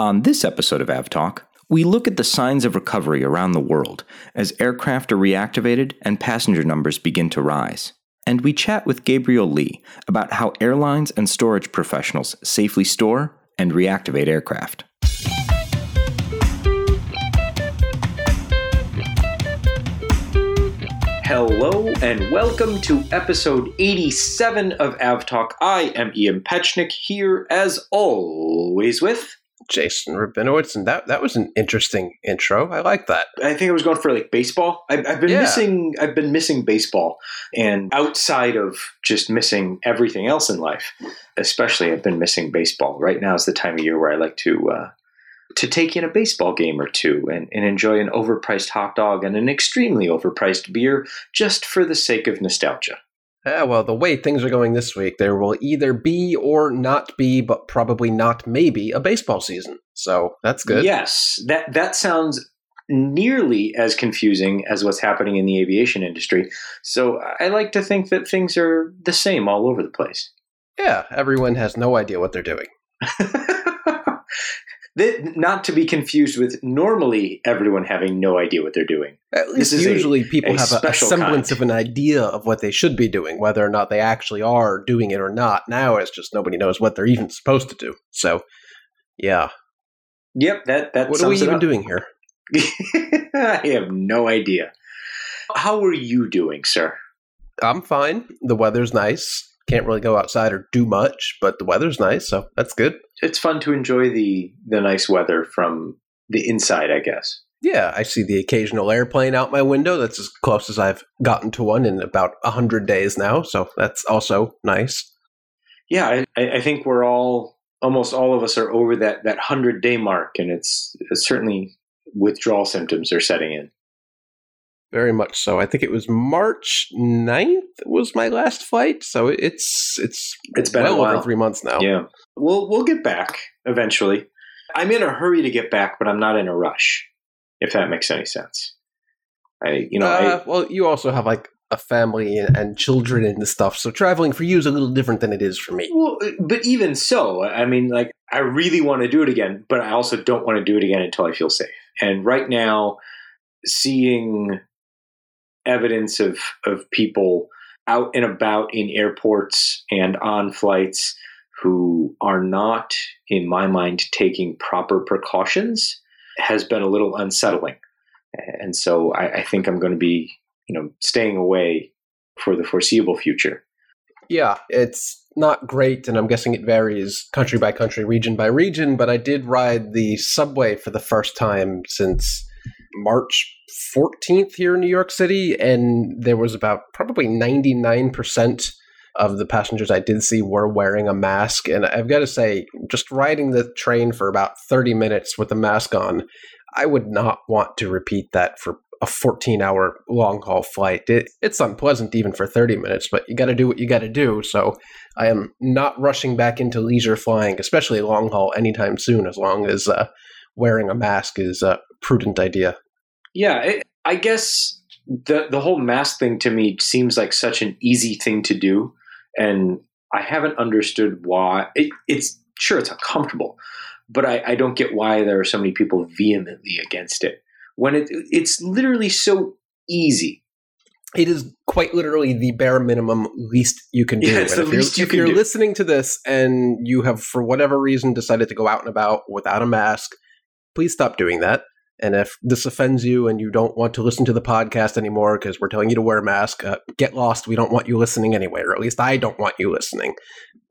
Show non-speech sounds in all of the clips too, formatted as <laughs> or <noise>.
On this episode of AvTalk, we look at the signs of recovery around the world as aircraft are reactivated and passenger numbers begin to rise. And we chat with Gabriel Leigh about how airlines and storage professionals safely store and reactivate aircraft. Hello and welcome to episode 87 of AvTalk. I am Ian Petchenik here as always with Jason Rabinowitz, and that that was an interesting intro. I like that. I think I was going for like baseball. I've, I've been yeah. missing. I've been missing baseball, and outside of just missing everything else in life, especially I've been missing baseball. Right now is the time of year where I like to uh, to take in a baseball game or two and, and enjoy an overpriced hot dog and an extremely overpriced beer just for the sake of nostalgia. Yeah, well, the way things are going this week, there will either be or not be, but probably not maybe, a baseball season. So that's good. Yes, that that sounds nearly as confusing as what's happening in the aviation industry. So I like to think that things are the same all over the place. Yeah, everyone has no idea what they're doing. <laughs> not to be confused with normally everyone having no idea what they're doing. At least usually a, people a have a, a semblance kind. of an idea of what they should be doing, whether or not they actually are doing it or not. Now it's just nobody knows what they're even supposed to do. So, yeah. Yep, that that. What are we even up. doing here? <laughs> I have no idea. How are you doing, sir? I'm fine. The weather's nice can't really go outside or do much, but the weather's nice, so that's good. It's fun to enjoy the the nice weather from the inside, I guess. Yeah, I see the occasional airplane out my window. That's as close as I've gotten to one in about a hundred days now, so that's also nice. Yeah, I, I, think we're all almost all of us are over that that hundred day mark, and it's, it's certainly withdrawal symptoms are setting in. Very much so. I think it was March 9th was my last flight, so it's it's it's been well over three months now. Yeah, we'll we'll get back eventually. I'm in a hurry to get back, but I'm not in a rush. If that makes any sense. I you know uh, I, well, you also have like a family and, and, children and stuff, so traveling for you is a little different than it is for me. Well, but even so, I mean, like I really want to do it again, but I also don't want to do it again until I feel safe. And right now, seeing evidence of of people out and about in airports and on flights who are not, in my mind, taking proper precautions has been a little unsettling. And so I, I think I'm going to be, you know, staying away for the foreseeable future. Yeah, it's not great, and I'm guessing it varies country by country, region by region. But I did ride the subway for the first time since March 14th here in New York City, and there was about probably 99% of the passengers I did see were wearing a mask. And I've got to say, just riding the train for about 30 minutes with a mask on, I would not want to repeat that for a 14 hour long haul flight. It, it's unpleasant even for 30 minutes, but you got to do what you got to do. So I am not rushing back into leisure flying, especially long haul, anytime soon, as long as uh, wearing a mask is a prudent idea. Yeah, it, I guess the the whole mask thing to me seems like such an easy thing to do, and I haven't understood why. It, it's sure it's uncomfortable, but I, I don't get why there are so many people vehemently against it when it it's literally so easy it is quite literally the bare minimum least you can do. Yeah, it's the if least you're, you if you're do. listening to this and you have, for whatever reason, decided to go out and about without a mask, please stop doing that. And if this offends you and you don't want to listen to the podcast anymore because we're telling you to wear a mask, uh, get lost. We don't want you listening anyway, or at least I don't want you listening.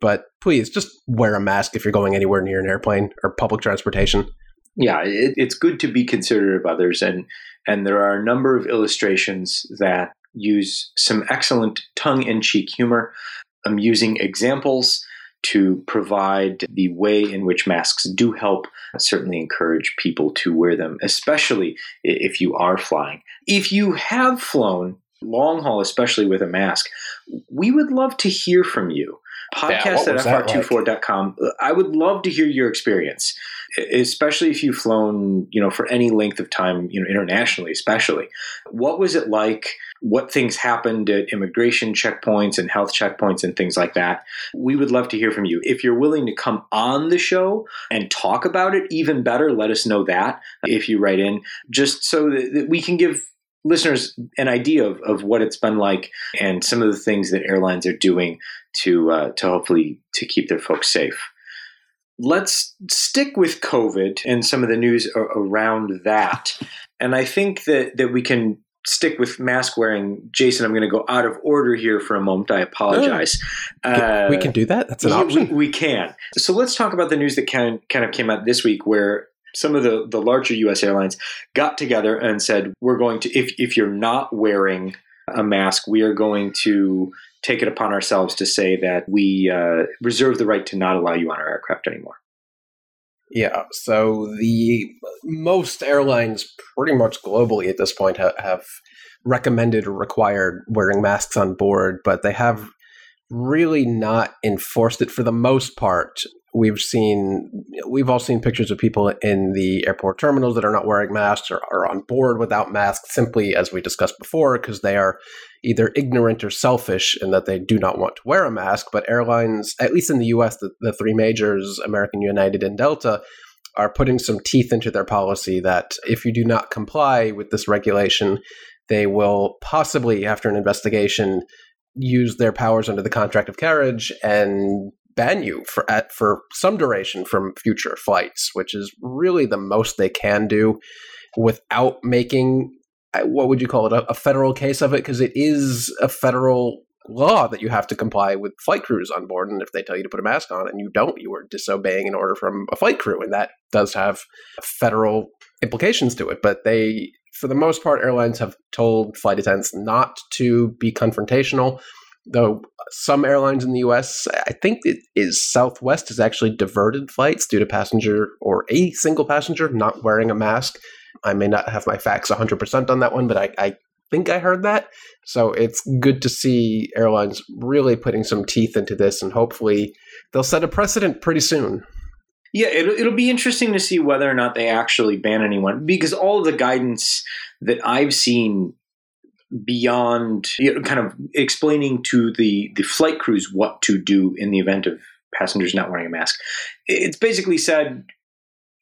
But please just wear a mask if you're going anywhere near an airplane or public transportation. Yeah, it, it's good to be considerate of others, and and there are a number of illustrations that use some excellent tongue in cheek humor. I'm using examples to provide the way in which masks do help certainly encourage people to wear them, especially if you are flying. If you have flown long haul, especially with a mask, we would love to hear from you. Podcast yeah, at fr24.com. Like? I would love to hear your experience. Especially if you've flown, you know, for any length of time, you know, internationally, especially. What was it like? What things happened at immigration checkpoints and health checkpoints and things like that? We would love to hear from you. If you're willing to come on the show and talk about it, even better, let us know that if you write in, just so that we can give listeners an idea of, of what it's been like and some of the things that airlines are doing to uh, to hopefully to keep their folks safe. Let's stick with COVID and some of the news around that. <laughs> And I think that that we can stick with mask wearing. Jason, I'm going to go out of order here for a moment. I apologize. Uh, we can do that. That's an option. We, we, can. So let's talk about the news that kind kind of came out this week, where some of the, the larger US airlines got together and said, we're going to, if, if you're not wearing a mask, we are going to take it upon ourselves to say that we uh, reserve the right to not allow you on our aircraft anymore. Yeah, so the most airlines, pretty much globally at this point, ha- have recommended or required wearing masks on board, but they have really not enforced it for the most part we've seen we've all seen pictures of people in the airport terminals that are not wearing masks or are on board without masks simply as we discussed before because they are either ignorant or selfish in that they do not want to wear a mask. But airlines at least in the US the, the three majors American United and Delta are putting some teeth into their policy that if you do not comply with this regulation they will possibly after an investigation use their powers under the contract of carriage and ban you for at, for some duration from future flights, which is really the most they can do without making uh, what would you call it a, a federal case of it? Because it is a federal law that you have to comply with flight crews on board and if they tell you to put a mask on and you don't you are disobeying an order from a flight crew and that does have federal implications to it. But they for the most part airlines have told flight attendants not to be confrontational though some airlines in the US, I think it is Southwest has actually diverted flights due to passenger or a single passenger not wearing a mask. I may not have my facts 100% on that one, but I, I think I heard that. So it's good to see airlines really putting some teeth into this, and hopefully they'll set a precedent pretty soon. Yeah, it'll, it'll be interesting to see whether or not they actually ban anyone because all of the guidance that I've seen beyond you know, kind of explaining to the the flight crews what to do in the event of passengers not wearing a mask. It's basically said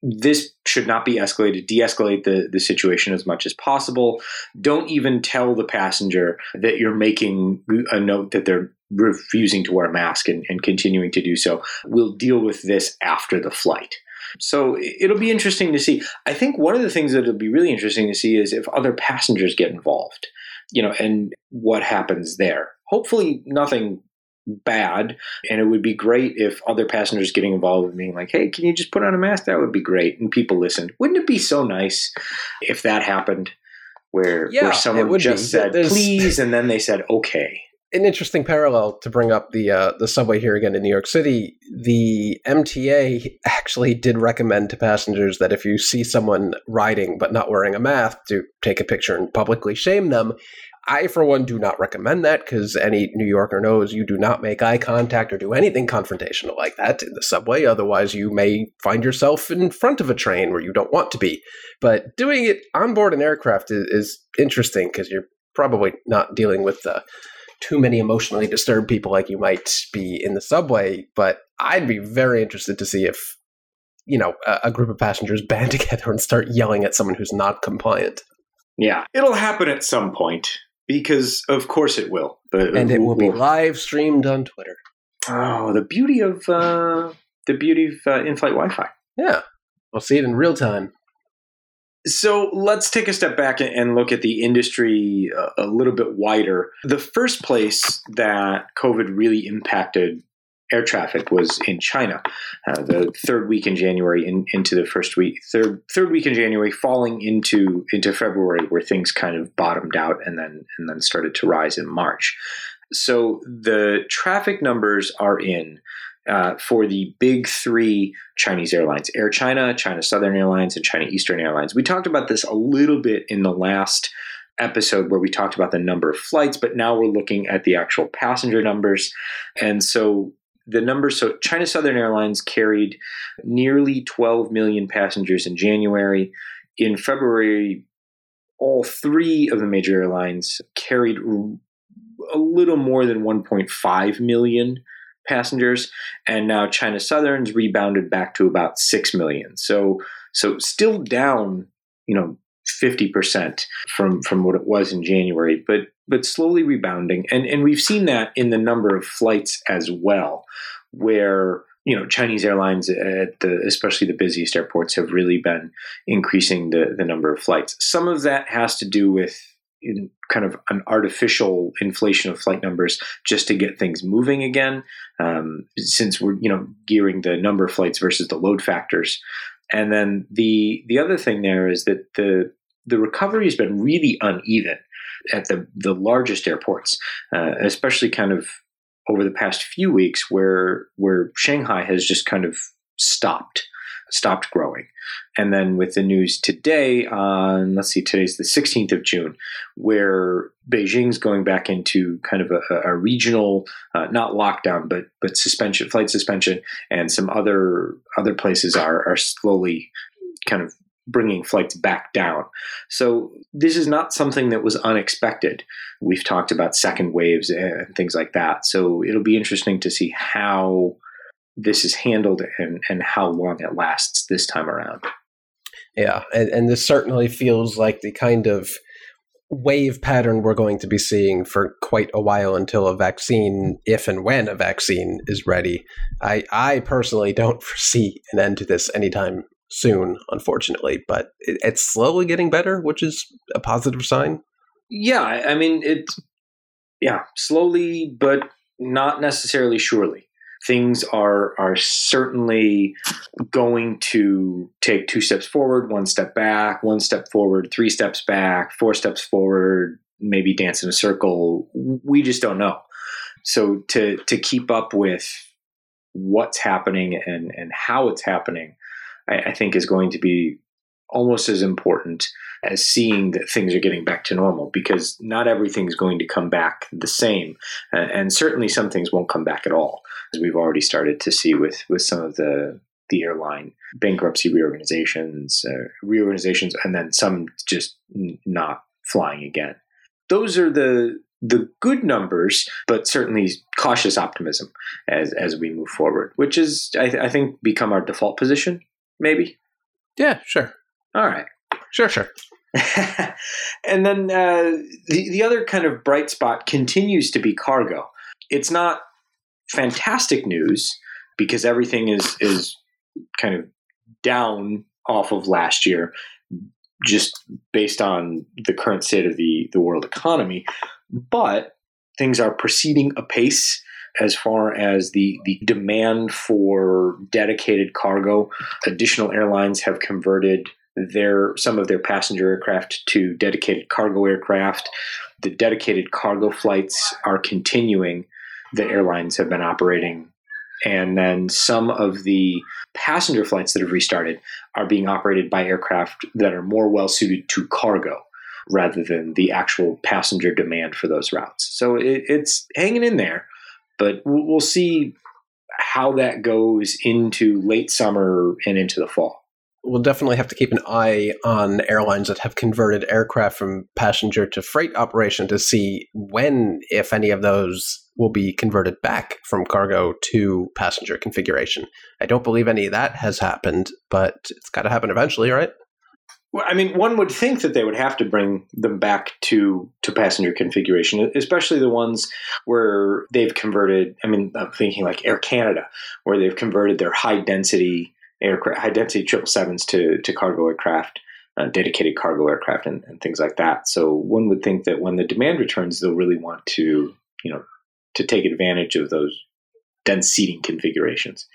this should not be escalated. De-escalate the, the situation as much as possible. Don't even tell the passenger that you're making a note that they're refusing to wear a mask and, and continuing to do so. We'll deal with this after the flight. So it'll be interesting to see. I think one of the things that'll be really interesting to see is if other passengers get involved you know, and what happens there. Hopefully, nothing bad. And it would be great if other passengers getting involved and being like, hey, can you just put on a mask? That would be great. And people listened. Wouldn't it be so nice if that happened? Where, yeah, where someone just be. said, There's... please, and then they said, okay an interesting parallel to bring up the uh, the subway here again in New York City. The MTA actually did recommend to passengers that if you see someone riding but not wearing a mask, to take a picture and publicly shame them. I, for one, do not recommend that because any New Yorker knows you do not make eye contact or do anything confrontational like that in the subway. Otherwise, you may find yourself in front of a train where you don't want to be. But doing it on board an aircraft is, is interesting because you're probably not dealing with the too many emotionally disturbed people like you might be in the subway. But I'd be very interested to see if, you know, a, a group of passengers <laughs> band together and start yelling at someone who's not compliant. Yeah, it'll happen at some point because, of course, it will. But and it will be live streamed on Twitter. Oh, the beauty of uh, the beauty of uh, in-flight Wi-Fi. Yeah, we'll see it in real time. So let's take a step back and look at the industry a little bit wider. The first place that COVID really impacted air traffic was in China. Uh, the third week in January in, into the first week, third third week in January, falling into into February, where things kind of bottomed out and then and then started to rise in March. So the traffic numbers are in uh, for the big three Chinese airlines Air China, China Southern Airlines, and China Eastern Airlines. We talked about this a little bit in the last episode where we talked about the number of flights, but now we're looking at the actual passenger numbers. And so the numbers. So China Southern Airlines carried nearly 12 million passengers in January. In February, all three of the major airlines carried a little more than 1.5 million passengers, and now China Southern's rebounded back to about 6 million. So so still down, you know, 50% from from what it was in January, but but slowly rebounding. And and we've seen that in the number of flights as well, where you know Chinese airlines at the especially the busiest airports have really been increasing the the number of flights. Some of that has to do with in kind of an artificial inflation of flight numbers just to get things moving again. Um, since we're you know gearing the number of flights versus the load factors. And then the the other thing there is that the the recovery has been really uneven at the the largest airports, uh, especially kind of over the past few weeks, where where Shanghai has just kind of stopped stopped growing. And then with the news today on, let's see, today's the 16th of June, where Beijing's going back into kind of a, a regional, uh, not lockdown, but but suspension, flight suspension, and some other other places are are slowly kind of bringing flights back down. So this is not something that was unexpected. We've talked about second waves and things like that. So it'll be interesting to see how this is handled and, and how long it lasts this time around. Yeah, and, and this certainly feels like the kind of wave pattern we're going to be seeing for quite a while until a vaccine, if and when a vaccine is ready. I, I personally don't <laughs> foresee an end to this anytime soon, unfortunately, but it, it's slowly getting better, which is a positive sign. Yeah, I mean it's yeah, slowly but not necessarily surely. Things are are certainly going to take two steps forward, one step back, one step forward, three steps back, four steps forward, maybe dance in a circle. We just don't know. So to to keep up with what's happening and and how it's happening I, I think is going to be almost as important as seeing that things are getting back to normal because not everything's going to come back the same uh, and certainly some things won't come back at all as we've already started to see with with some of the the airline bankruptcy reorganizations uh, reorganizations and then some just n- not flying again those are the the good numbers, but certainly cautious optimism as as we move forward, which is I, th- I think become our default position maybe? Yeah, sure. All right. Sure, sure. <laughs> and then uh, the the other kind of bright spot continues to be cargo. It's not fantastic news because everything is is kind of down off of last year, just based on the current state of the the world economy. But things are proceeding apace as far as the, the demand for dedicated cargo. Additional airlines have converted their some of their passenger aircraft to dedicated cargo aircraft. The dedicated cargo flights are continuing. The airlines have been operating. And then some of the passenger flights that have restarted are being operated by aircraft that are more well suited to cargo rather than the actual passenger demand for those routes. So it, it's hanging in there. But we'll see how that goes into late summer and into the fall. We'll definitely have to keep an eye on airlines that have converted aircraft from passenger to freight operation to see when, if any of those, will be converted back from cargo to passenger configuration. I don't believe any of that has happened, but it's got to happen eventually, right? Well, I mean, one would think that they would have to bring them back to to passenger configuration, especially the ones where they've converted. I mean, I'm thinking like Air Canada, where they've converted their high density aircraft, high density triple sevens to to cargo aircraft, uh, dedicated cargo aircraft, and, and things like that. So one would think that when the demand returns, they'll really want to, you know, to take advantage of those dense seating configurations.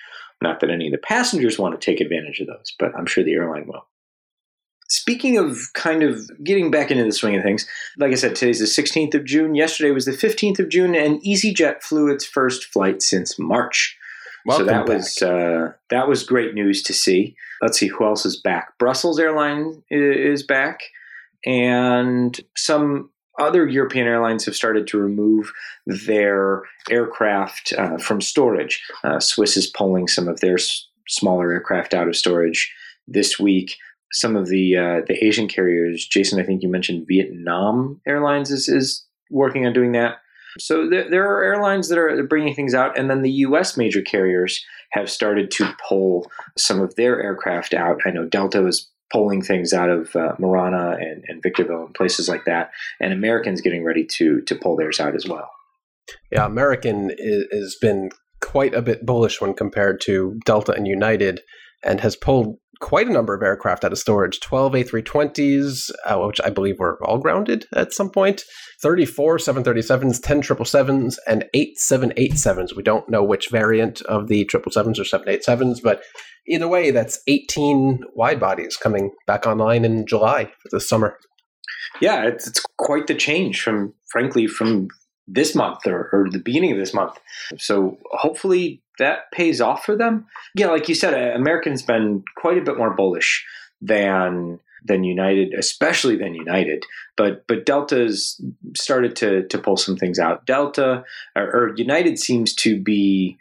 Not that any of the passengers want to take advantage of those, but I'm sure the airline will. Speaking of kind of getting back into the swing of things, like I said, today's the 16th of June. Yesterday was the 15th of June, and EasyJet flew its first flight since March. Welcome so that back. was uh, that was great news to see. Let's see who else is back. Brussels Airline is back, and some other European airlines have started to remove their aircraft uh, from storage. Uh, Swiss is pulling some of their s- smaller aircraft out of storage this week. Some of the uh, the Asian carriers, Jason, I think you mentioned Vietnam Airlines is, is working on doing that. So there, there are airlines that are bringing things out, and then the U.S. major carriers have started to pull some of their aircraft out. I know Delta was pulling things out of uh, Marana and, and Victorville and places like that, and Americans getting ready to to pull theirs out as well. Yeah, American is, has been quite a bit bullish when compared to Delta and United, and has pulled quite a number of aircraft out of storage 12 A320s, uh, which I believe were all grounded at some point, 34 737s, 10 777s, and 8 787s. We don't know which variant of the 777s or 787s, but either way, that's 18 wide bodies coming back online in July for this summer. Yeah, it's, it's quite the change from, frankly, from this month or, or the beginning of this month. So hopefully that pays off for them. Yeah, like you said, uh, American's been quite a bit more bullish than than United, especially than United. But but Delta's started to to pull some things out. Delta or, or United seems to be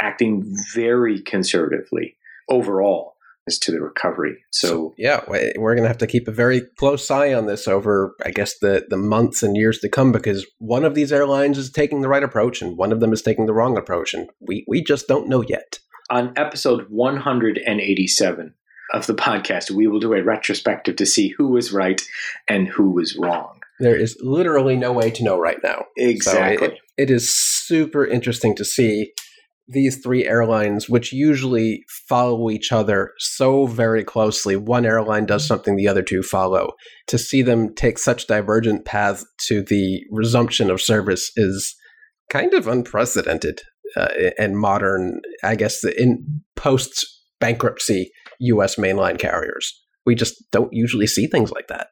acting very conservatively overall as to the recovery. So, so yeah, we're going to have to keep a very close eye on this over, I guess, the the months and years to come because one of these airlines is taking the right approach and one of them is taking the wrong approach, and we we just don't know yet. On episode 187 of the podcast, we will do a retrospective to see who was right and who was wrong. There is literally no way to know right now. Exactly. So it, it is super interesting to see these three airlines, which usually follow each other so very closely, one airline does something, the other two follow. To see them take such divergent paths to the resumption of service is kind of unprecedented uh, and modern, I guess, in post bankruptcy US mainline carriers. We just don't usually see things like that.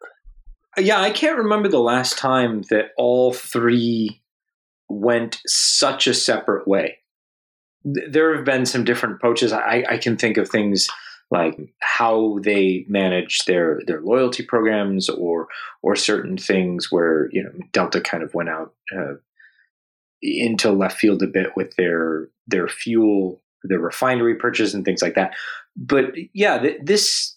Yeah, I can't remember the last time that all three went such a separate way there have been some different approaches. I, I can think of things like how they manage their their loyalty programs or or certain things where you know Delta kind of went out uh, into left field a bit with their their fuel their refinery purchase and things like that. But yeah th- this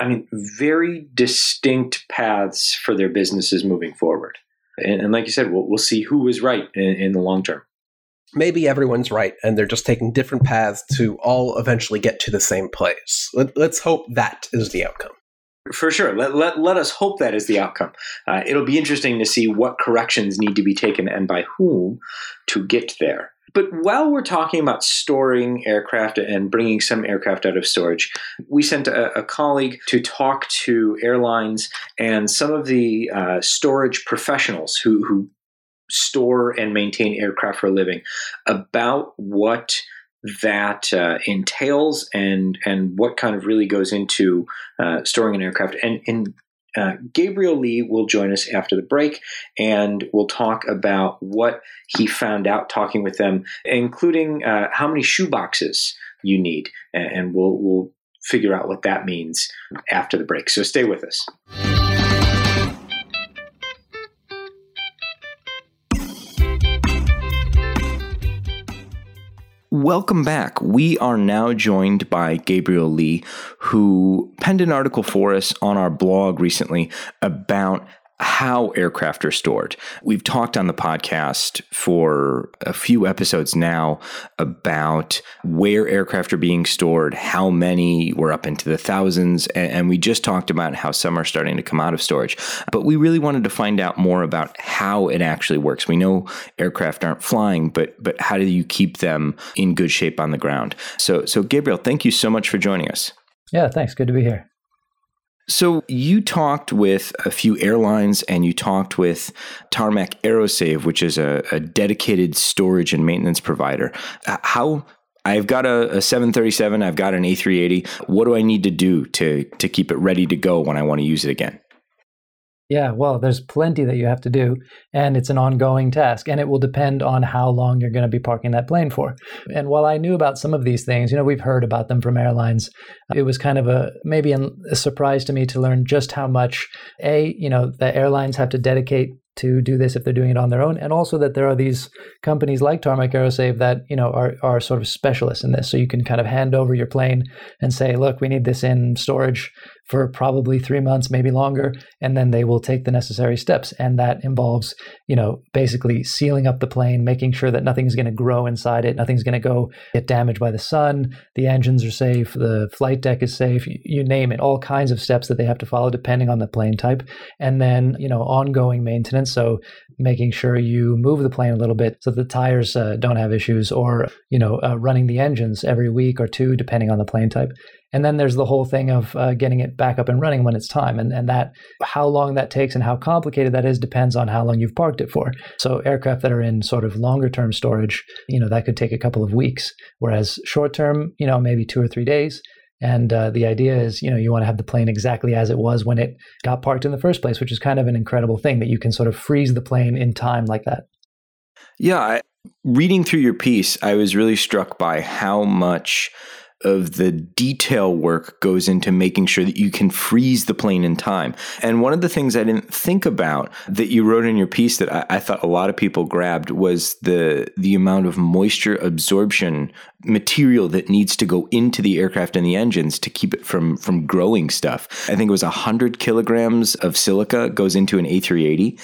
I mean very distinct paths for their businesses moving forward. And, and like you said we'll, we'll see who is right in, in the long term maybe everyone's right and they're just taking different paths to all eventually get to the same place. Let, us hope that is the outcome. For sure. Let, let, let us hope that is the outcome. Uh, it'll be interesting to see what corrections need to be taken and by whom to get there. But while we're talking about storing aircraft and bringing some aircraft out of storage, we sent a, a colleague to talk to airlines and some of the uh, storage professionals who, who store and maintain aircraft for a living about what that uh, entails and and what kind of really goes into uh, storing an aircraft and and uh, Gabriel Leigh will join us after the break, and we'll talk about what he found out talking with them, including uh, how many shoe boxes you need, and we'll we'll figure out what that means after the break. So stay with us. Welcome back. We are now joined by Gabriel Leigh, who penned an article for us on our blog recently about how aircraft are stored. We've talked on the podcast for a few episodes now about where aircraft are being stored, how many, we're up into the thousands, and, we just talked about how some are starting to come out of storage. But we really wanted to find out more about how it actually works. We know aircraft aren't flying, but but how do you keep them in good shape on the ground? So so Gabriel, thank you so much for joining us. Yeah, thanks. Good to be here. So you talked with a few airlines and you talked with Tarmac Aerosave, which is a, a dedicated storage and maintenance provider. Uh, how I've got a, a, 737, I've got an A380. What do I need to do to to keep it ready to go when I want to use it again? Yeah, well, there's plenty that you have to do, and it's an ongoing task, and it will depend on how long you're going to be parking that plane for. And while I knew about some of these things, you know, we've heard about them from airlines, it was kind of a maybe a surprise to me to learn just how much a you know the airlines have to dedicate to do this if they're doing it on their own, and also that there are these companies like Tarmac Aerosave that you know are are sort of specialists in this. So you can kind of hand over your plane and say, "Look, we need this in storage for probably three months, maybe longer, and then they will take the necessary steps. And that involves, you know, basically sealing up the plane, making sure that nothing's going to grow inside it, nothing's going to go get damaged by the sun, the engines are safe, the flight deck is safe, you, name it, all kinds of steps that they have to follow depending on the plane type. And then, you know, ongoing maintenance. So making sure you move the plane a little bit so the tires uh, don't have issues or, you know, uh, running the engines every week or two, depending on the plane type. And then there's the whole thing of uh, getting it back up and running when it's time. And, and that, how long that takes and how complicated that is depends on how long you've parked it for. So aircraft that are in sort of longer term storage, you know, that could take a couple of weeks. Whereas short term, you know, maybe two or three days. And uh, the idea is, you know, you want to have the plane exactly as it was when it got parked in the first place, which is kind of an incredible thing that you can sort of freeze the plane in time like that. Yeah. I, reading through your piece, I was really struck by how much of the detail work goes into making sure that you can freeze the plane in time. And one of the things I didn't think about that you wrote in your piece that I, I, thought a lot of people grabbed was the the amount of moisture absorption material that needs to go into the aircraft and the engines to keep it from from growing stuff. I think it was hundred kilograms of silica goes into an A380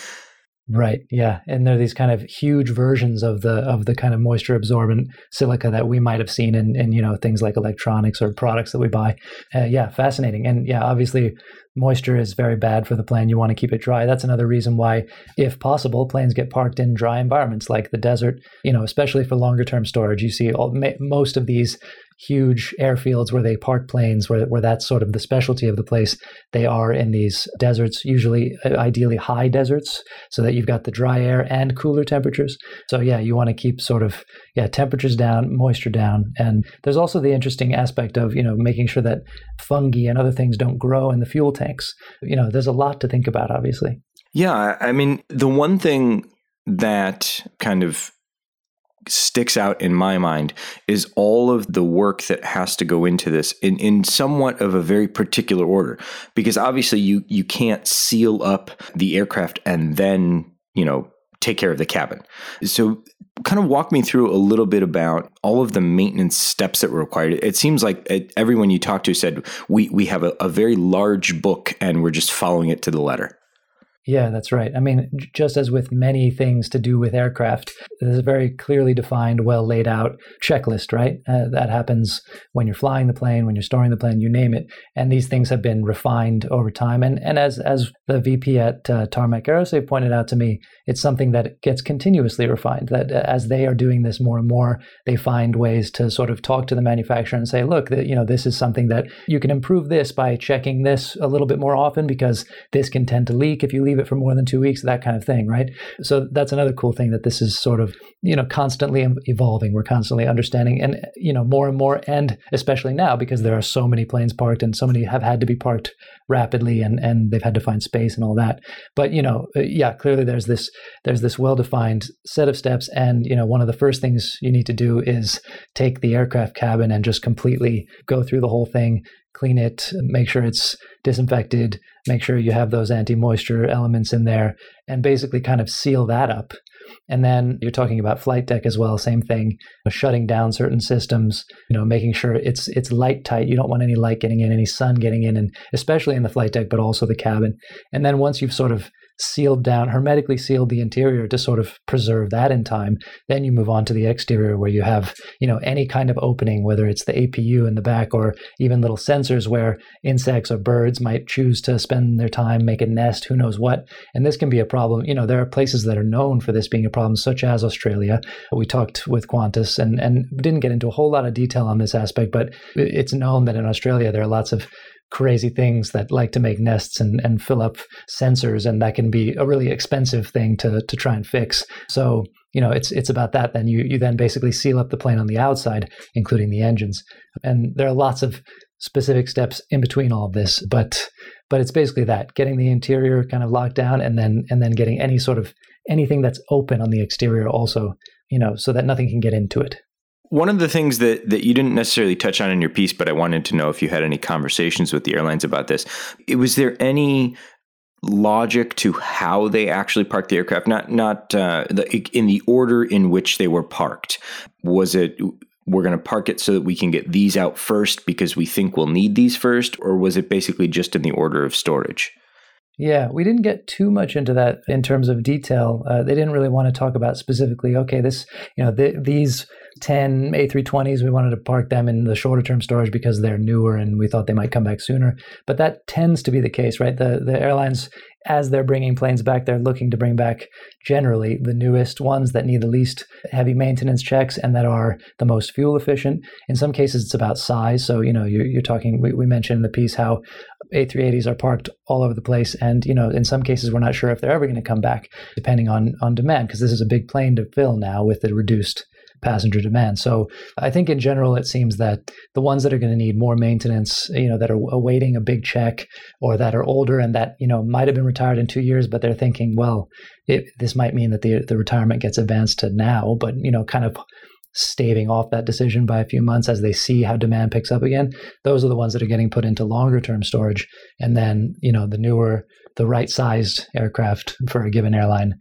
Right. Yeah, and there are these kind of huge versions of the of the kind of moisture absorbent silica that we might have seen in, in you know things like electronics or products that we buy. Uh, yeah, fascinating. And yeah, obviously, moisture is very bad for the plane. You want to keep it dry. That's another reason why, if possible, planes get parked in dry environments like the desert. You know, especially for longer term storage. You see all, most of these huge airfields where they park planes, where, where that's sort of the specialty of the place. They are in these deserts, usually uh, ideally high deserts, so that you've got the dry air and cooler temperatures. So yeah, you want to keep sort of yeah temperatures down, moisture down, and there's also the interesting aspect of you know making sure that fungi and other things don't grow in the fuel tanks. You know, there's a lot to think about, obviously. Yeah, I mean, the one thing that kind of sticks out in my mind is all of the work that has to go into this in, in somewhat of a very particular order. Because obviously you you can't seal up the aircraft and then you know take care of the cabin. So kind of walk me through a little bit about all of the maintenance steps that were required. It seems like uh, everyone you talked to said we we have a, a very large book and we're just following it to the letter yeah, that's right. I mean, just as with many things to do with aircraft, there's a very clearly defined, well laid out checklist, right? Uh, that happens when you're flying the plane, when you're storing the plane, you name it. And these things have been refined over time. And and as as the VP at uh, Tarmac Aerosave pointed out to me, it's something that gets continuously refined. That uh, as they are doing this more and more, they find ways to sort of talk to the manufacturer and say, look, you know, this is something that you can improve this by checking this a little bit more often because this can tend to leak if you leave leave it for more than two weeks, that kind of thing, right? So that's another cool thing that this is sort of, you know, constantly evolving. We're constantly understanding and, you know, more and more, and especially now because there are so many planes parked and so many have had to be parked rapidly and, and they've had to find space and all that. But, you know, uh, yeah, clearly there's this, there's this well-defined set of steps. And, you know, one of the first things you need to do is take the aircraft cabin and just completely go through the whole thing, clean it, make sure it's disinfected, make sure you have those anti moisture elements in there, and basically kind of seal that up. And then you're talking about flight deck as well, same thing, shutting down certain systems, you know, making sure it's it's light tight. You don't want any light getting in, any sun getting in, and especially in the flight deck, but also the cabin. And then once you've sort of sealed down, hermetically sealed the interior to sort of preserve that in time. Then you move on to the exterior where you have, you know, any kind of opening, whether it's the APU in the back or even little sensors where insects or birds might choose to spend their time, make a nest, who knows what. And this can be a problem. You know, there are places that are known for this being a problem, such as Australia. We talked with Qantas and, and didn't get into a whole lot of detail on this aspect, but it's known that in Australia there are lots of crazy things that like to make nests and, and fill up sensors and that can be a really expensive thing to to try and fix. So you know it's it's about that then. You you then basically seal up the plane on the outside including the engines. And there are lots of specific steps in between all of this, but but it's basically that getting the interior kind of locked down and then and then getting any sort of anything that's open on the exterior also, you know, so that nothing can get into it. One of the things that, that you didn't necessarily touch on in your piece, but I wanted to know if you had any conversations with the airlines about this. Was there any logic to how they actually parked the aircraft? Not not uh, the, in the order in which they were parked. Was it we're going to park it so that we can get these out first because we think we'll need these first, or was it basically just in the order of storage? Yeah, we didn't get too much into that in terms of detail. Uh, they didn't really want to talk about specifically. Okay, this you know th- these 10 A320s, we wanted to park them in the shorter term storage because they're newer and we thought they might come back sooner. But that tends to be the case, right? The, the airlines, as they're bringing planes back, they're looking to bring back generally the newest ones that need the least heavy maintenance checks and that are the most fuel efficient. In some cases, it's about size. So, you know, you're, you're talking, we, we mentioned in the piece how A380s are parked all over the place. And, you know, in some cases, we're not sure if they're ever going to come back, depending on, on demand, because this is a big plane to fill now with the reduced passenger demand. So I think in general, it seems that the ones that are going to need more maintenance, you know, that are awaiting a big check or that are older and that, you know, might have been retired in two years, but they're thinking, well, it, this might mean that the, the retirement gets advanced to now, but, you know, kind of staving off that decision by a few months as they see how demand picks up again those are the ones that are getting put into longer term storage. And then you know the newer the right sized aircraft for a given airline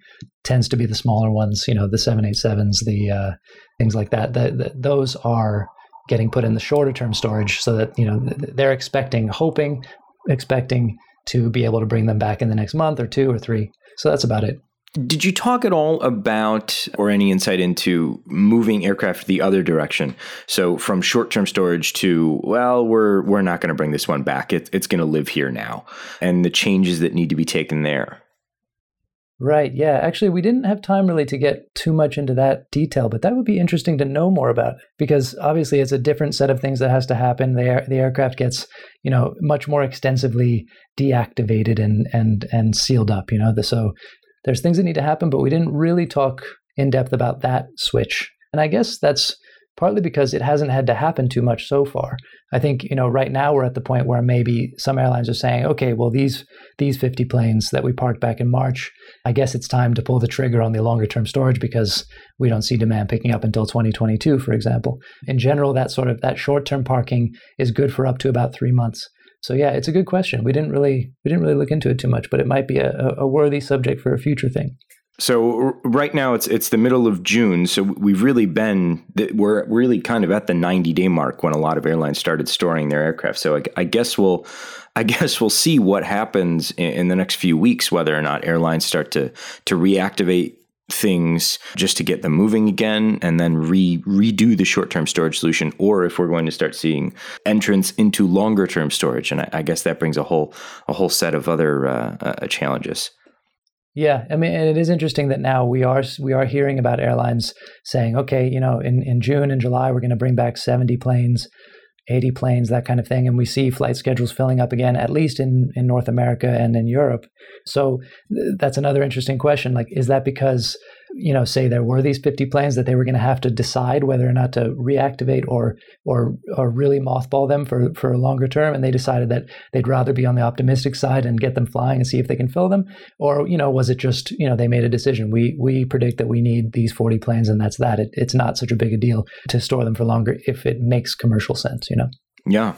tends to be the smaller ones you know the 787s the uh, things like that the, the, those are getting put in the shorter term storage so that you know they're expecting hoping expecting to be able to bring them back in the next month or two or three. So that's about it did you talk at all about or any insight into moving aircraft the other direction? So from short-term storage to well, we're we're not going to bring this one back. It, it's going to live here now, and the changes that need to be taken there. Right. Yeah. Actually, we didn't have time really to get too much into that detail, but that would be interesting to know more about because obviously it's a different set of things that has to happen. The air, the aircraft gets you know much more extensively deactivated and and and sealed up. You know, the, so there's things that need to happen, but we didn't really talk in depth about that switch. And I guess that's partly because it hasn't had to happen too much so far. I think, you know, right now we're at the point where maybe some airlines are saying, okay, well these these 50 planes that we parked back in March, I guess it's time to pull the trigger on the longer term storage because we don't see demand picking up until 2022, for example. In general, that sort of that short-term parking is good for up to about 3 months. So yeah, it's a good question. We didn't really we didn't really look into it too much, but it might be a, a worthy subject for a future thing. So right now it's it's the middle of June, so we've really been we're really kind of at the 90 day mark when a lot of airlines started storing their aircraft. So I, I guess we'll I guess we'll see what happens in, in, the next few weeks whether or not airlines start to to reactivate things just to get them moving again and then re redo the short term storage solution, or if we're going to start seeing entrance into longer term storage. And I, I, guess that brings a whole a whole set of other uh, uh, challenges. Yeah, I mean, and it is interesting that now we are we are hearing about airlines saying, okay, you know, in, in June and July we're going to bring back seventy planes. 80 planes, that kind of thing. And we see flight schedules filling up again, at least in, in North America and in Europe. So th- that's another interesting question. Like, is that because you know, say there were these 50 planes that they were going to have to decide whether or not to reactivate or or or really mothball them for for a longer term, and they decided that they'd rather be on the optimistic side and get them flying and see if they can fill them, or you know, was it just you know they made a decision? We we predict that we need these 40 planes, and that's that. It, it's not such a big a deal to store them for longer if it makes commercial sense, you know. Yeah,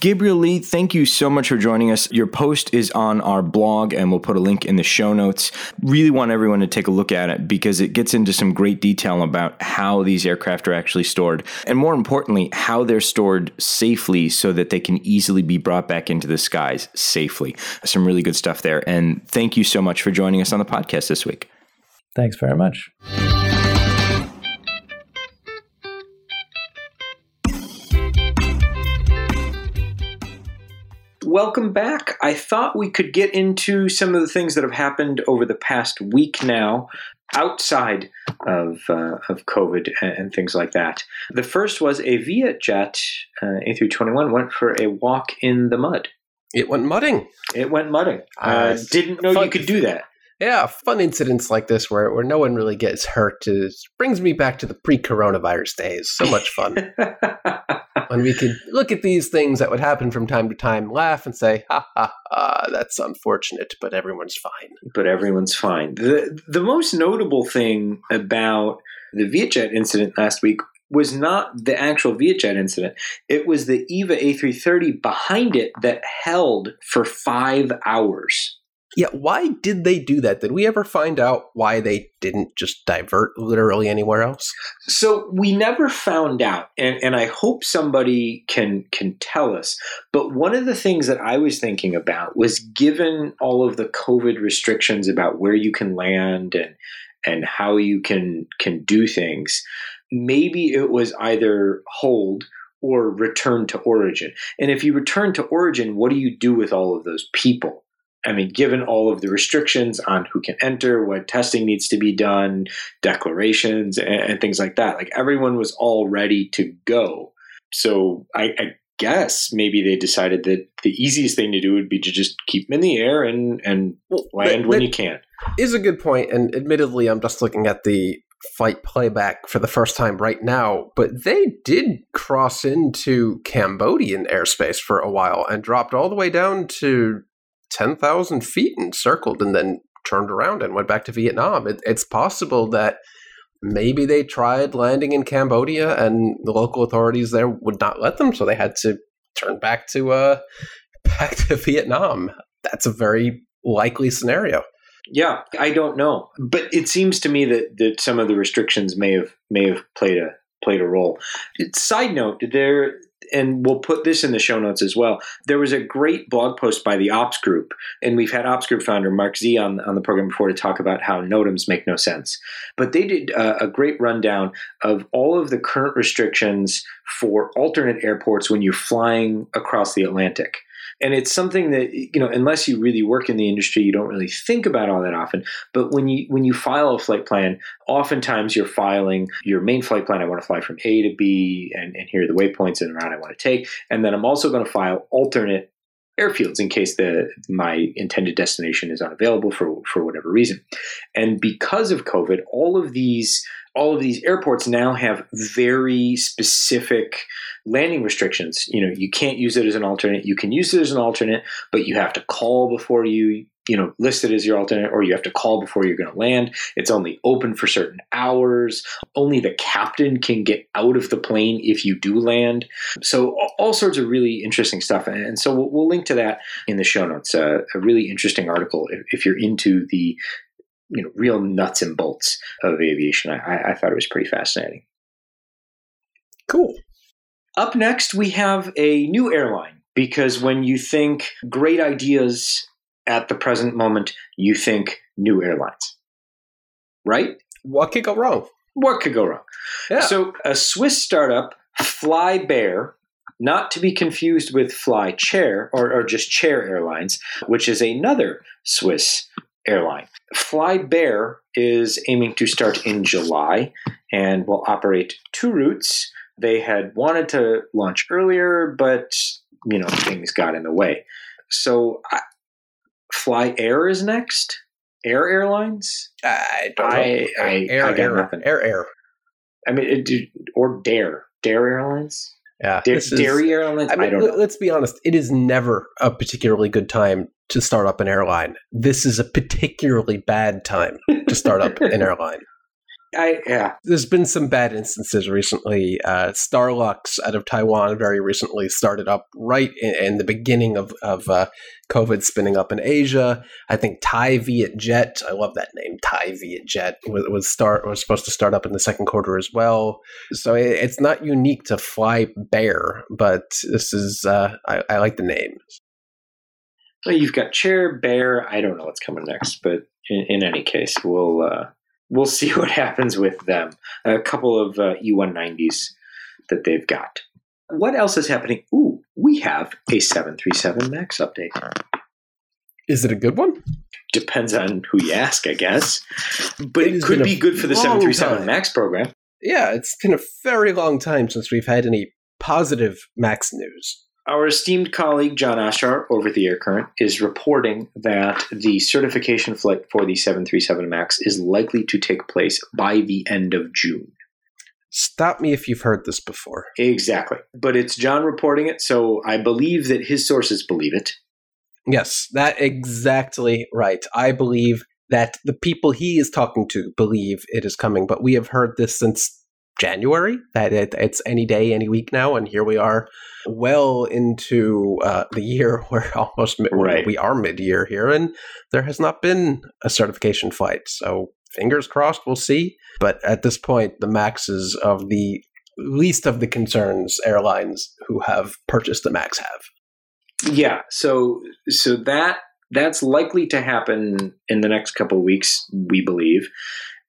Gabriel Leigh, thank you so much for joining us. Your post is on our blog, and we'll put a link in the show notes. Really want everyone to take a look at it because it gets into some great detail about how these aircraft are actually stored, and more importantly, how they're stored safely so that they can easily be brought back into the skies safely. Some really good stuff there. And thank you so much for joining us on the podcast this week. Thanks very much. Welcome back. I thought we could get into some of the things that have happened over the past week now outside of uh, of COVID and, things like that. The first was a Vietjet uh, A321 went for a walk in the mud. It went mudding. It went mudding. I uh didn't know fun, you could do that. Yeah, fun incidents like this where, where no one really gets hurt is, brings me back to the pre-coronavirus days. So much fun. <laughs> and we could look at these things that would happen from time to time, laugh, and say, "Ha ha ha, that's unfortunate, but everyone's fine." But everyone's fine. the The most notable thing about the Vietjet incident last week was not the actual Vietjet incident. It was the EVA A330 behind it that held for five hours. Yeah, why did they do that? Did we ever find out why they didn't just divert literally anywhere else? So we never found out, and, and I hope somebody can can tell us. But one of the things that I was thinking about was given all of the COVID restrictions about where you can land and and how you can can do things, maybe it was either hold or return to origin. And if you return to origin, what do you do with all of those people? I mean, given all of the restrictions on who can enter, what testing needs to be done, declarations, and, and things like that, like everyone was all ready to go. So I, I, guess maybe they decided that the easiest thing to do would be to just keep them in the air and and well, land that, when that you can. Is a good point, and admittedly, I'm just looking at the fight playback for the first time right now, but they did cross into Cambodian airspace for a while and dropped all the way down to 10,000 feet and circled and then turned around and went back to Vietnam. It, it's possible that maybe they tried landing in Cambodia and the local authorities there would not let them, so they had to turn back to uh, back to Vietnam. That's a very likely scenario. Yeah, I don't know, but it seems to me that that some of the restrictions may have may have played a played a role. Side note, did there and we'll put this in the show notes as well. There was a great blog post by the Ops Group, and we've had Ops Group founder Mark Zee on, on the program before to talk about how NOTAMs make no sense. But they did a, a great rundown of all of the current restrictions for alternate airports when you're flying across the Atlantic and it's something that you know unless you really work in the industry you don't really think about all that often. But when you when you file a flight plan oftentimes you're filing your main flight plan. I want to fly from a to b and, and here are the waypoints and route i want to take. And then i'm also going to file alternate airfields in case the my intended destination is unavailable for for whatever reason. And because of COVID, all of these all of these airports now have very specific landing restrictions. You know, you can't use it as an alternate. You can use it as an alternate, but you have to call before you you know listed as your alternate or you have to call before you're going to land. It's only open for certain hours. Only the captain can get out of the plane if you do land. So all sorts of really interesting stuff and so we'll, we'll link to that in the show notes. Uh, a really interesting article if, if, you're into the you know real nuts and bolts of aviation. I, I thought it was pretty fascinating. Cool. Up next we have a new airline because when you think great ideas at the present moment you think new airlines. Right? What could go wrong? What could go wrong? Yeah. So, a Swiss startup, Flybair, not to be confused with Fly Chair or, or just Chair Airlines, which is another Swiss airline. Flybair is aiming to start in July and will operate two routes. They had wanted to launch earlier, but you know things got in the way. So I, Fly Air is next. Air Airlines. I don't know. I, I, air, I got air, nothing. Air Air. I mean, it, or Dare Dare Airlines. Yeah, Dare, Dairy Airlines. I, mean, I don't know. Let's be honest. It is never a particularly good time to start up an airline. This is a particularly bad time to start up an <laughs> airline. I yeah. There's been some bad instances recently. Uh, Starlux out of Taiwan very recently started up right in, in the beginning of of uh, COVID spinning up in Asia. I think Thai Vietjet, I love that name, Thai Vietjet, was, was start was supposed to start up in the second quarter as well. So it, it's not unique to Flybair, but this is uh, I, I like the name. Well, you've got Chair Bear. I don't know what's coming next, but in, in any case, we'll uh, we'll <laughs> see what happens with them. A couple of uh, E190s that they've got. What else is happening? Ooh, we have a 737 MAX update. Is it a good one? Depends on who you ask, I guess. But it, it could be good for the 737 time. MAX program. Yeah, it's been a very long time since we've had any positive MAX news. Our esteemed colleague Jon Ostrower over the Air Current is reporting that the certification flight for the 737 MAX is likely to take place by the end of June. Stop me if you've heard this before. Exactly. But it's John reporting it, so I believe that his sources believe it. Yes, that exactly right. I believe that the people he is talking to believe it is coming, but we have heard this since January that it, it's any day, any week now, and here we are, well into uh, the year. <laughs> We're almost right. we are mid year here, and there has not been a certification flight. So fingers crossed, we'll see. But at this point, the maxes of the least of the concerns airlines who have purchased the max have. Yeah, so so that that's likely to happen in the next couple of weeks, we believe,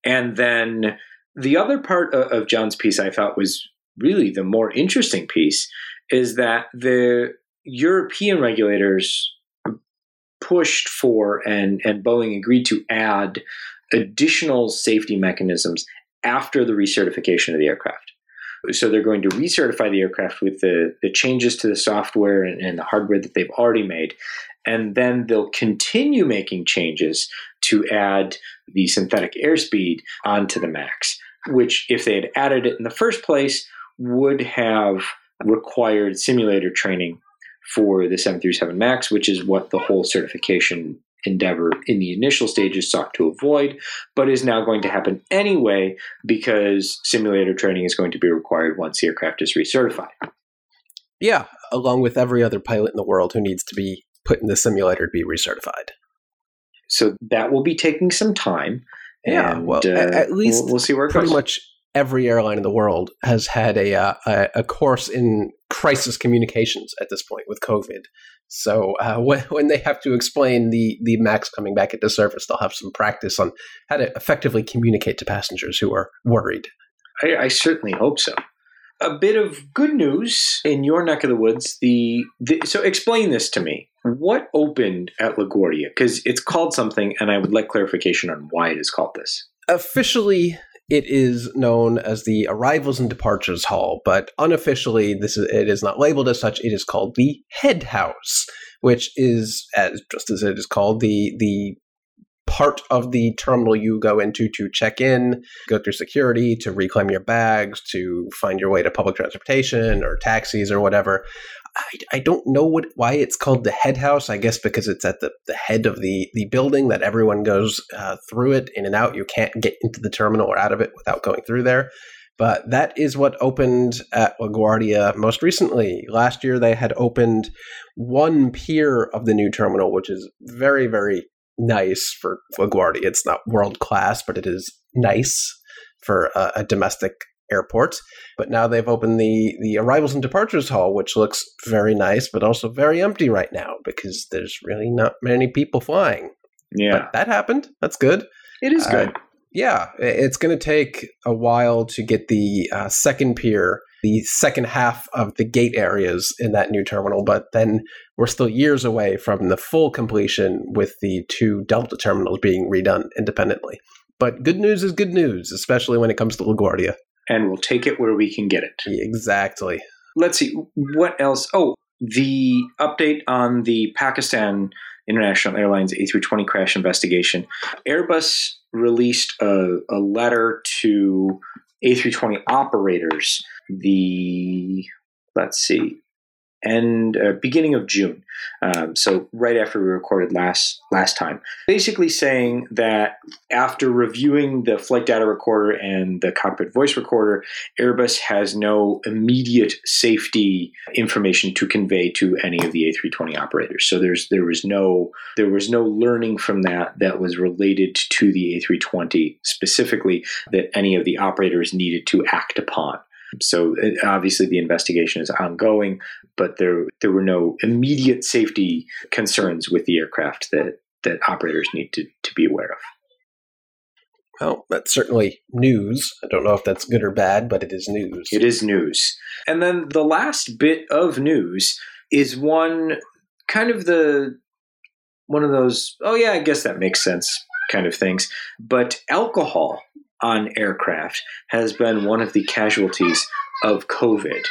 and then the other part of John's piece I thought was really the more interesting piece is that the European regulators pushed for and and Boeing agreed to add additional safety mechanisms after the recertification of the aircraft. So they're going to recertify the aircraft with the, the changes to the software and, and the hardware that they've already made. And then they'll continue making changes to add the synthetic airspeed onto the MAX, which, if they had added it in the first place, would have required simulator training for the 737 MAX, which is what the whole certification endeavor in the initial stages sought to avoid, but is now going to happen anyway because simulator training is going to be required once the aircraft is recertified. Yeah, along with every other pilot in the world who needs to be put in the simulator to be recertified. So that will be taking some time. Yeah, and, well, uh, at least we'll, we'll, see where it pretty goes. much every airline in the world has had a, uh, a, course in crisis communications at this point with COVID. So uh, <laughs> when, when they have to explain the the Max coming back into service, they'll have some practice on how to effectively communicate to passengers who are worried. I, I certainly hope so. A bit of good news in your neck of the woods. The, the so explain this to me. What opened at LaGuardia? Because it's called something, and I would like clarification on why it is called this. Officially, it is known as the Arrivals and Departures Hall, but unofficially, this is it is not labeled as such. It is called the Head House, which is as just as it is called the the part of the terminal you go into to check in, go through security, to reclaim your bags, to find your way to public transportation or taxis or whatever. I, I don't know what why it's called the head house. I guess because it's at the, the head of the, the building that everyone goes uh, through it in and out. You can't get into the terminal or out of it without going through there. But that is what opened at LaGuardia most recently. Last year, they had opened one pier of the new terminal, which is very, very nice for LaGuardia. It's not world class, but it is nice for a, a domestic airport. But now they've opened the the arrivals and departures hall, which looks very nice, but also very empty right now because there's really not many people flying. Yeah, but that happened. That's good. It is good. Uh, yeah, it's going to take a while to get the uh, second pier, the second half of the gate areas in that new terminal, but then we're still years away from the full completion with the two Delta terminals being redone independently. But good news is good news, especially when it comes to LaGuardia and we'll take it where we can get it. Exactly. Let's see what else. Oh, the update on the Pakistan International Airlines A320 crash investigation. Airbus released a, a letter to A320 operators. The let's see, end uh, beginning of June. Um, so right after we recorded last last time, basically saying that after reviewing the flight data recorder and the cockpit voice recorder, Airbus has no immediate safety information to convey to any of the A320 operators. So there's there was no there was no learning from that that was related to the A320 specifically that any of the operators needed to act upon. So obviously the investigation is ongoing, but there there were no immediate safety concerns with the aircraft that that operators need to, to be aware of. Well, that's certainly news. I don't know if that's good or bad, but it is news. It is news. And then the last bit of news is one kind of the one of those, oh yeah, I guess that makes sense kind of things. But alcohol on aircraft has been one of the casualties of COVID,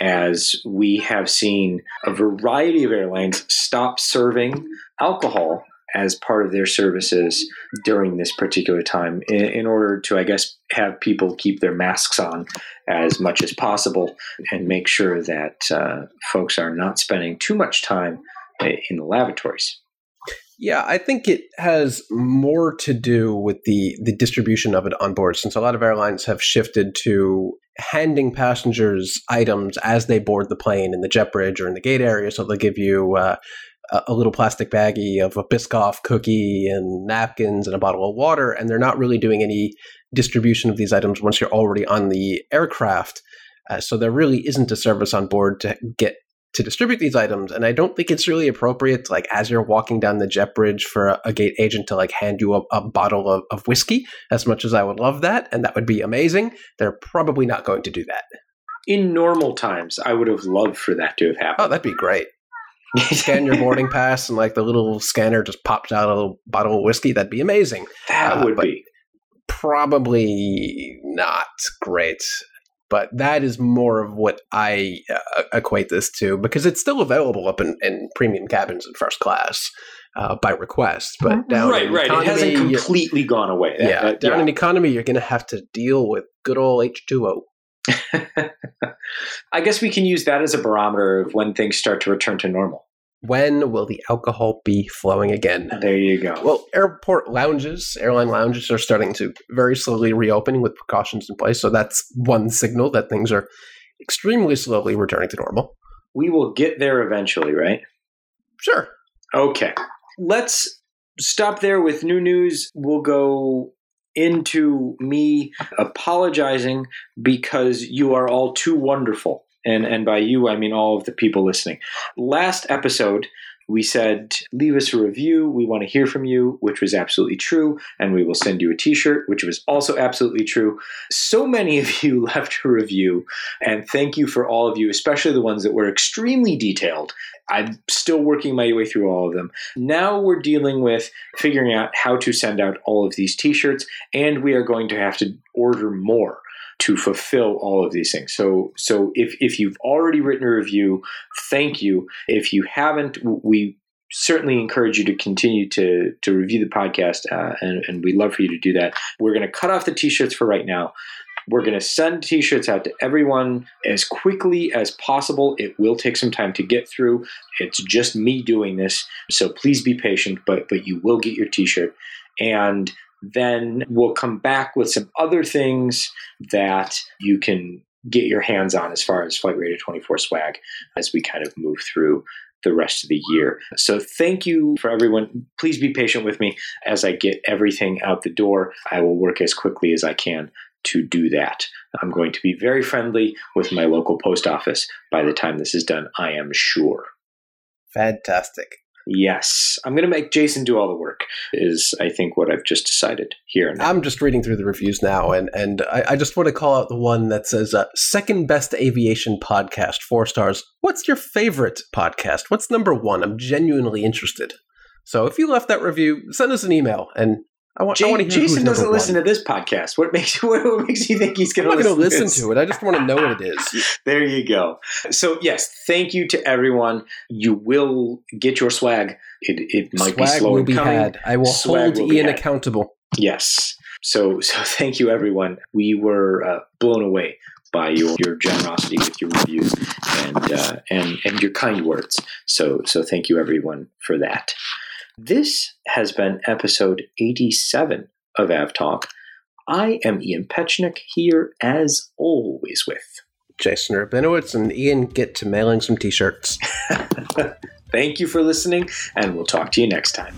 as we have seen a variety of airlines stop serving alcohol as part of their services during this particular time in, in, order to, I guess, have people keep their masks on as much as possible and make sure that uh, folks are not spending too much time in the lavatories. Yeah, I think it has more to do with the the distribution of it on board, since a lot of airlines have shifted to handing passengers items as they board the plane in the jet bridge or in the gate area. So they'll give you uh, a little plastic baggie of a Biscoff cookie and napkins and a bottle of water, and they're not really doing any distribution of these items once you're already on the aircraft. Uh, so there really isn't a service on board to get to distribute these items. And I don't think it's really appropriate, to, like as you're walking down the jet bridge, for a, a gate agent to like hand you a, a bottle of, of whiskey. As much as I would love that, and that would be amazing, they're probably not going to do that. In normal times, I would have loved for that to have happened. Oh, that'd be great. Scan your boarding <laughs> pass, and like the little scanner just pops out a little bottle of whiskey. That'd be amazing. That uh, would be probably not great but that is more of what I uh, equate this to because it's still available up in, in premium cabins in first class uh, by request. But down right, right, economy, it hasn't completely gone away. That, yeah, that, down yeah. in economy, you're going to have to deal with good old H two O. <laughs> I guess we can use that as a barometer of when things start to return to normal. When will the alcohol be flowing again? There you go. Well, airport lounges, airline lounges are starting to very slowly reopening with precautions in place. So that's one signal that things are extremely slowly returning to normal. We will get there eventually, right? Sure. Okay. Let's stop there with new news. We'll go into me apologizing because you are all too wonderful and and by you I mean all of the people listening. Last episode we said leave us a review. We want to hear from you which was absolutely true. And we will send you a t-shirt which was also absolutely true. So many of you <laughs> left a review and thank you for all of you especially the ones that were extremely detailed. I'm still working my way through all of them. Now we're dealing with figuring out how to send out all of these t-shirts and we are going to have to order more to fulfill all of these things. So, so if, if you've already written a review, thank you. If you haven't, we certainly encourage you to continue to to review the podcast, uh, and, and we'd love for you to do that. We're going to cut off the t-shirts for right now. We're going to send t-shirts out to everyone as quickly as possible. It will take some time to get through. It's just me doing this, so please be patient. But but you will get your t-shirt, and then we'll come back with some other things that you can get your hands on as far as Flight Radar 24 swag as we kind of move through the rest of the year. So thank you for everyone. Please be patient with me as I get everything out the door. I will work as quickly as I can to do that. I'm going to be very friendly with my local post office by the time this is done, I am sure. Fantastic. Yes, I'm going to make Jason do all the work. Is I think what I've just decided here. I'm just reading through the reviews now, and and I, I just want to call out the one that says uh, second best aviation podcast, four stars. What's your favorite podcast? What's number one? I'm genuinely interested. So if you left that review, send us an email, and I want, Jay, I want to hear Jason doesn't listen one. to this podcast. What makes what, <laughs> what makes you think he's going to listen, listen to, to it? I just want to know what it is. <laughs> there you go. So yes, thank you to everyone. You will get your swag. It, it might swag be slow will be coming. had. I will swag hold will Ian accountable. Yes. So so <laughs> thank you everyone. We were uh, blown away by your, your generosity with your reviews and uh, and and your kind words. So so thank you everyone for that. This has been episode 87 of AvTalk. I am Ian Petchenik here as always with Jason Rabinowitz and Ian get to mailing some t-shirts. <laughs> Thank you for listening and we'll talk to you next time.